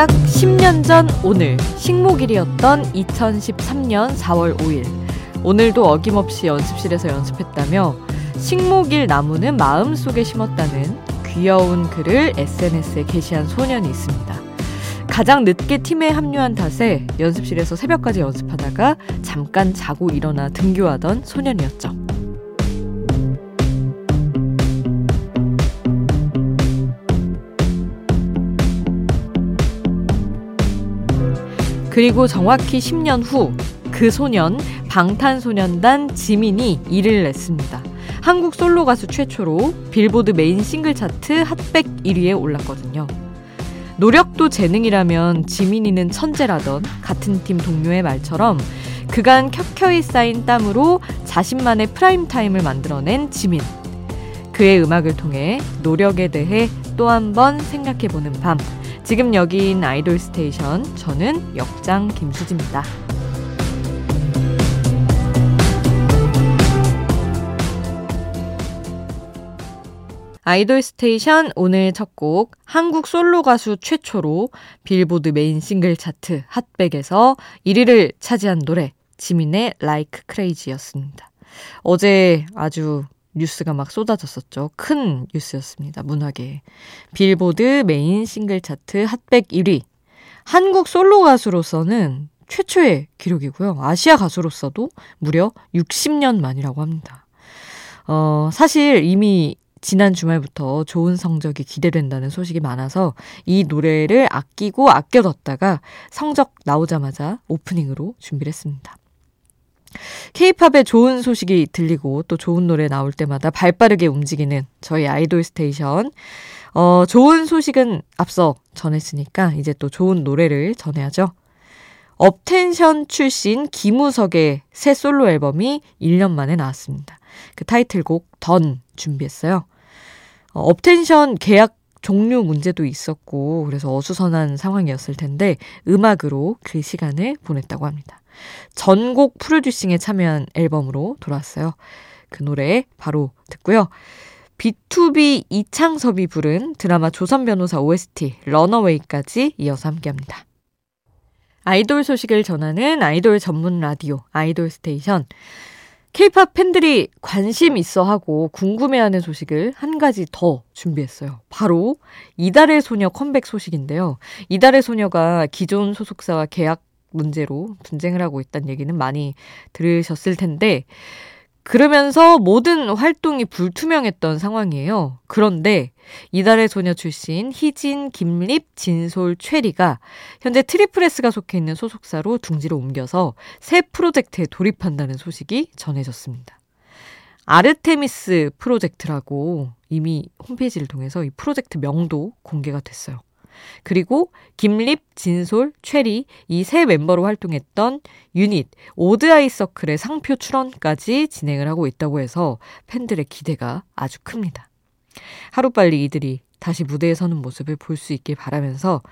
딱 10년 전 오늘 식목일이었던 2013년 4월 5일. 오늘도 어김없이 연습실에서 연습했다며 식목일 나무는 마음속에 심었다는 귀여운 글을 SNS에 게시한 소년이 있습니다. 가장 늦게 팀에 합류한 탓에 연습실에서 새벽까지 연습하다가 잠깐 자고 일어나 등교하던 소년이었죠. 그리고 정확히 10년 후 그 소년 방탄소년단 지민이 일을 냈습니다. 한국 솔로 가수 최초로 빌보드 메인 싱글 차트 핫백 1위에 올랐거든요. 노력도 재능이라면 지민이는 천재라던 같은 팀 동료의 말처럼 그간 켜켜이 쌓인 땀으로 자신만의 프라임 타임을 만들어낸 지민. 그의 음악을 통해 노력에 대해 또 한 번 생각해보는 밤. 지금 여긴 아이돌 스테이션. 저는 역장 김수지입니다. 아이돌 스테이션 오늘 첫 곡 한국 솔로 가수 최초로 빌보드 메인 싱글 차트 핫백에서 1위를 차지한 노래 지민의 Like Crazy였습니다. 어제 아주 뉴스가 막 쏟아졌었죠. 큰 뉴스였습니다. 문화계. 빌보드 메인 싱글 차트 핫백 1위. 한국 솔로 가수로서는 최초의 기록이고요. 아시아 가수로서도 무려 60년 만이라고 합니다. 어, 사실 이미 지난 주말부터 좋은 성적이 기대된다는 소식이 많아서 이 노래를 아끼고 아껴뒀다가 성적 나오자마자 오프닝으로 준비를 했습니다. 케이팝의 좋은 소식이 들리고 또 좋은 노래 나올 때마다 발 빠르게 움직이는 저희 아이돌 스테이션. 어, 좋은 소식은 앞서 전했으니까 이제 또 좋은 노래를 전해야죠. 업텐션 출신 김우석의 새 솔로 앨범이 1년 만에 나왔습니다. 그 타이틀곡 Dawn 준비했어요. 어, 업텐션 계약 종료 문제도 있었고 그래서 어수선한 상황이었을 텐데 음악으로 그 시간을 보냈다고 합니다. 전곡 프로듀싱에 참여한 앨범으로 돌아왔어요. 그 노래 바로 듣고요. B2B 이창섭이 부른 드라마 조선 변호사 OST Runaway까지 이어서 함께합니다. 아이돌 소식을 전하는 아이돌 전문 라디오 아이돌 스테이션. 케이팝 팬들이 관심 있어 하고 궁금해하는 소식을 한 가지 더 준비했어요. 바로 이달의 소녀 컴백 소식인데요. 이달의 소녀가 기존 소속사와 계약 문제로 분쟁을 하고 있다는 얘기는 많이 들으셨을 텐데, 그러면서 모든 활동이 불투명했던 상황이에요. 그런데 이달의 소녀 출신 희진, 김립, 진솔, 최리가 현재 트리플에스가 속해 있는 소속사로 둥지를 옮겨서 새 프로젝트에 돌입한다는 소식이 전해졌습니다. 아르테미스 프로젝트라고 이미 홈페이지를 통해서 이 프로젝트 명도 공개가 됐어요. 그리고 김립, 진솔, 최리 이 세 멤버로 활동했던 유닛 오드아이 서클의 상표 출원까지 진행을 하고 있다고 해서 팬들의 기대가 아주 큽니다. 하루빨리 이들이 다시 무대에 서는 모습을 볼 수 있길 바라면서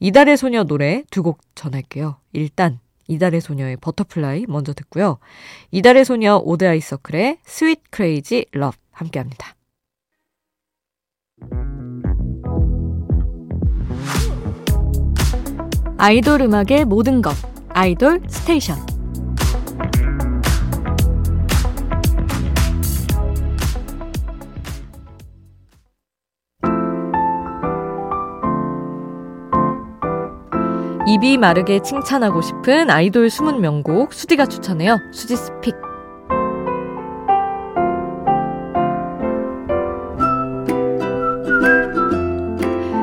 이달의 소녀 노래 두 곡 전할게요. 일단 이달의 소녀의 Butterfly 먼저 듣고요. 이달의 소녀 오드아이써클의 Sweet Crazy Love 함께 합니다. 아이돌 음악의 모든 것 아이돌 스테이션 입이 마르게 칭찬하고 싶은 아이돌 숨은 명곡 수디가 추천해요. 수디's Pick.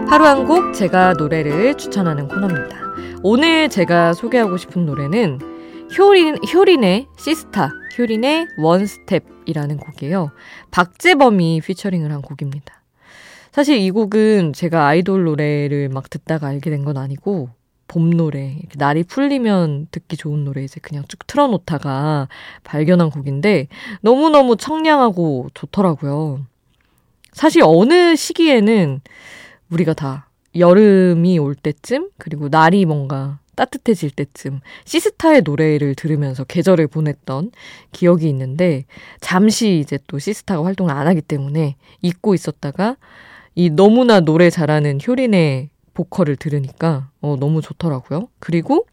하루 한 곡 제가 노래를 추천하는 코너입니다. 오늘 제가 소개하고 싶은 노래는 효린, 효린의 시스타, 효린의 One Step이라는 곡이에요. 박재범이 피처링을 한 곡입니다. 사실 이 곡은 제가 아이돌 노래를 막 듣다가 알게 된 건 아니고 봄 노래, 날이 풀리면 듣기 좋은 노래 이제 그냥 쭉 틀어놓다가 발견한 곡인데 너무너무 청량하고 좋더라고요. 사실 어느 시기에는 우리가 다 여름이 올 때쯤 그리고 날이 뭔가 따뜻해질 때쯤 시스타의 노래를 들으면서 계절을 보냈던 기억이 있는데 잠시 이제 또 시스타가 활동을 안 하기 때문에 잊고 있었다가 이 너무나 노래 잘하는 효린의 보컬을 들으니까 어, 너무 좋더라고요. 그리고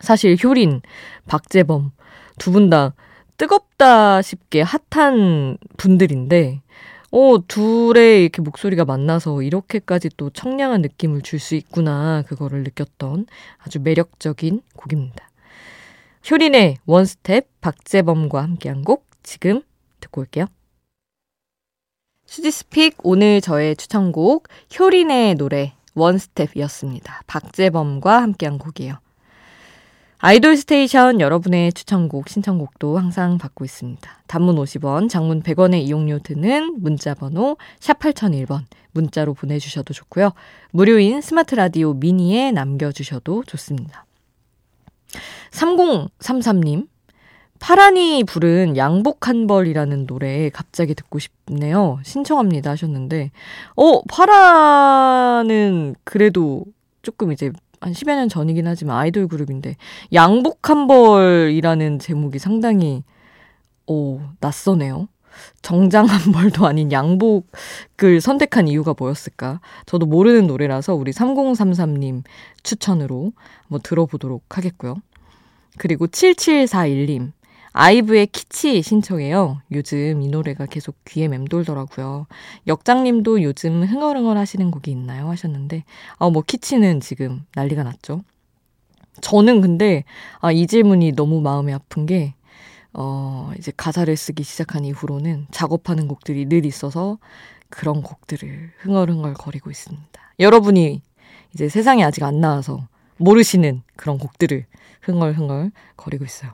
사실 효린, 박재범 두 분 다 뜨겁다 싶게 핫한 분들인데 어, 둘의 이렇게 목소리가 만나서 이렇게까지 또 청량한 느낌을 줄 수 있구나. 그거를 느꼈던 아주 매력적인 곡입니다. 효린의 One Step 박재범과 함께한 곡 지금 듣고 올게요. 수디's Pick 오늘 저의 추천곡 효린의 노래 One Step이었습니다. 박재범과 함께한 곡이에요. 아이돌 스테이션 여러분의 추천곡, 신청곡도 항상 받고 있습니다. 단문 50원, 장문 100원의 이용료 드는 문자번호 샵 8001번 문자로 보내주셔도 좋고요. 무료인 스마트 라디오 미니에 남겨주셔도 좋습니다. 3033님, 파란이 부른 양복 한 벌이라는 노래 갑자기 듣고 싶네요. 신청합니다 하셨는데, 어, 파란은 그래도 조금 이제 한 10여 년 전이긴 하지만 아이돌 그룹인데 양복 한 벌이라는 제목이 상당히 오, 낯서네요. 정장 한 벌도 아닌 양복을 선택한 이유가 뭐였을까? 저도 모르는 노래라서 우리 3033님 추천으로 한번 들어보도록 하겠고요. 그리고 7741님. 아이브의 키치 신청해요. 요즘 이 노래가 계속 귀에 맴돌더라고요. 역장님도 요즘 흥얼흥얼 하시는 곡이 있나요? 하셨는데, 아, 뭐, 키치는 지금 난리가 났죠. 저는 근데, 아, 이 질문이 너무 마음이 아픈 게, 어, 이제 가사를 쓰기 시작한 이후로는 작업하는 곡들이 늘 있어서 그런 곡들을 흥얼흥얼 거리고 있습니다. 여러분이 이제 세상에 아직 안 나와서 모르시는 그런 곡들을 흥얼흥얼 거리고 있어요.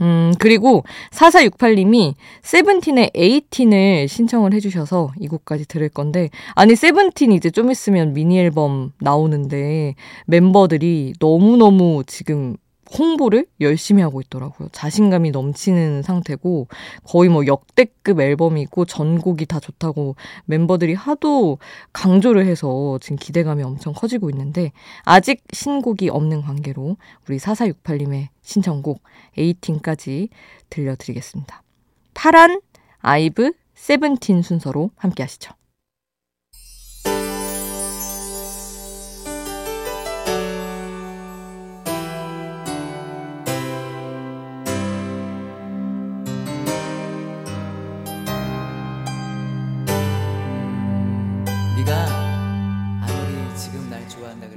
음, 그리고 4468님이 세븐틴의 에이틴을 신청을 해주셔서 이 곡까지 들을 건데, 아니, 세븐틴 이제 좀 있으면 미니 앨범 나오는데, 멤버들이 너무너무 지금 홍보를 열심히 하고 있더라고요. 자신감이 넘치는 상태고 거의 뭐 역대급 앨범이고 전곡이 다 좋다고 멤버들이 하도 강조를 해서 지금 기대감이 엄청 커지고 있는데 아직 신곡이 없는 관계로 우리 4468님의 신청곡 에이틴까지 들려드리겠습니다. 파란, 아이브, 세븐틴 순서로 함께 하시죠.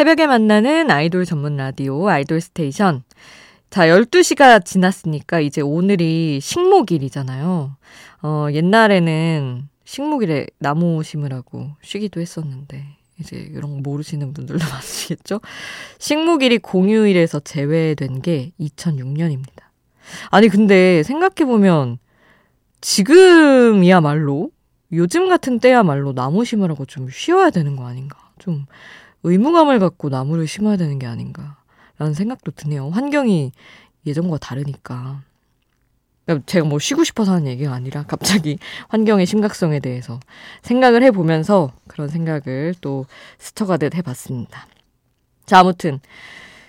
새벽에 만나는 아이돌 전문 라디오 아이돌 스테이션. 자, 12시가 지났으니까 이제 오늘이 식목일이잖아요. 어, 옛날에는 식목일에 나무 심으라고 쉬기도 했었는데, 이제 이런 거 모르시는 분들도 많으시겠죠? 식목일이 공휴일에서 제외된 게 2006년입니다. 아니, 근데 생각해보면 지금이야말로, 요즘 같은 때야말로 나무 심으라고 좀 쉬어야 되는 거 아닌가. 좀 의무감을 갖고 나무를 심어야 되는 게 아닌가라는 생각도 드네요. 환경이 예전과 다르니까. 그러니까 제가 뭐 쉬고 싶어서 하는 얘기가 아니라 갑자기 환경의 심각성에 대해서 생각을 해보면서 그런 생각을 또 스쳐가듯 해봤습니다. 자, 아무튼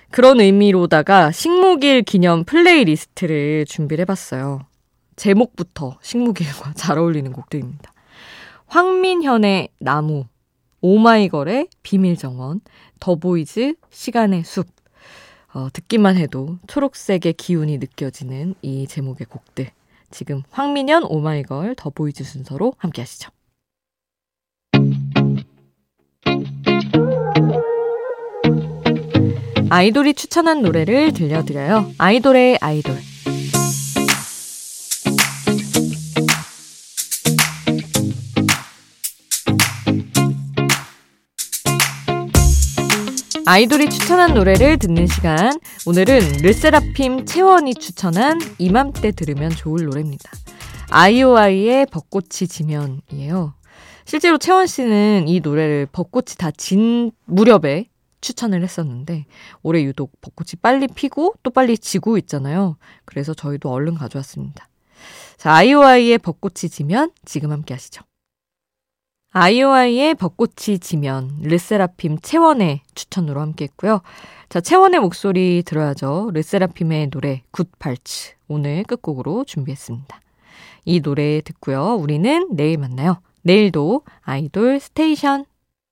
그런 의미로다가 식목일 기념 플레이리스트를 준비를 해봤어요. 제목부터 식목일과 잘 어울리는 곡들입니다. 황민현의 나무, 오마이걸의 비밀 정원, 더보이즈 시간의 숲. 어, 듣기만 해도 초록색의 기운이 느껴지는 이 제목의 곡들. 지금 황민현, 오마이걸, 더보이즈 순서로 함께 하시죠. 아이돌이 추천한 노래를 들려드려요. 아이돌의 아이돌. 아이돌이 추천한 노래를 듣는 시간. 오늘은 르세라핌 채원이 추천한 이맘때 들으면 좋을 노래입니다. 아이오아이의 벚꽃이 지면이에요. 실제로 채원 씨는 이 노래를 벚꽃이 다 진 무렵에 추천을 했었는데 올해 유독 벚꽃이 빨리 피고 또 빨리 지고 있잖아요. 그래서 저희도 얼른 가져왔습니다. 자, 아이오아이의 벚꽃이 지면 지금 함께 하시죠. 아이오아이의 벚꽃이 지면 르세라핌 채원의 추천으로 함께 했고요. 자, 채원의 목소리 들어야죠. 르세라핌의 노래 Good Parts 오늘 끝곡으로 준비했습니다. 이 노래 듣고요. 우리는 내일 만나요. 내일도 아이돌 스테이션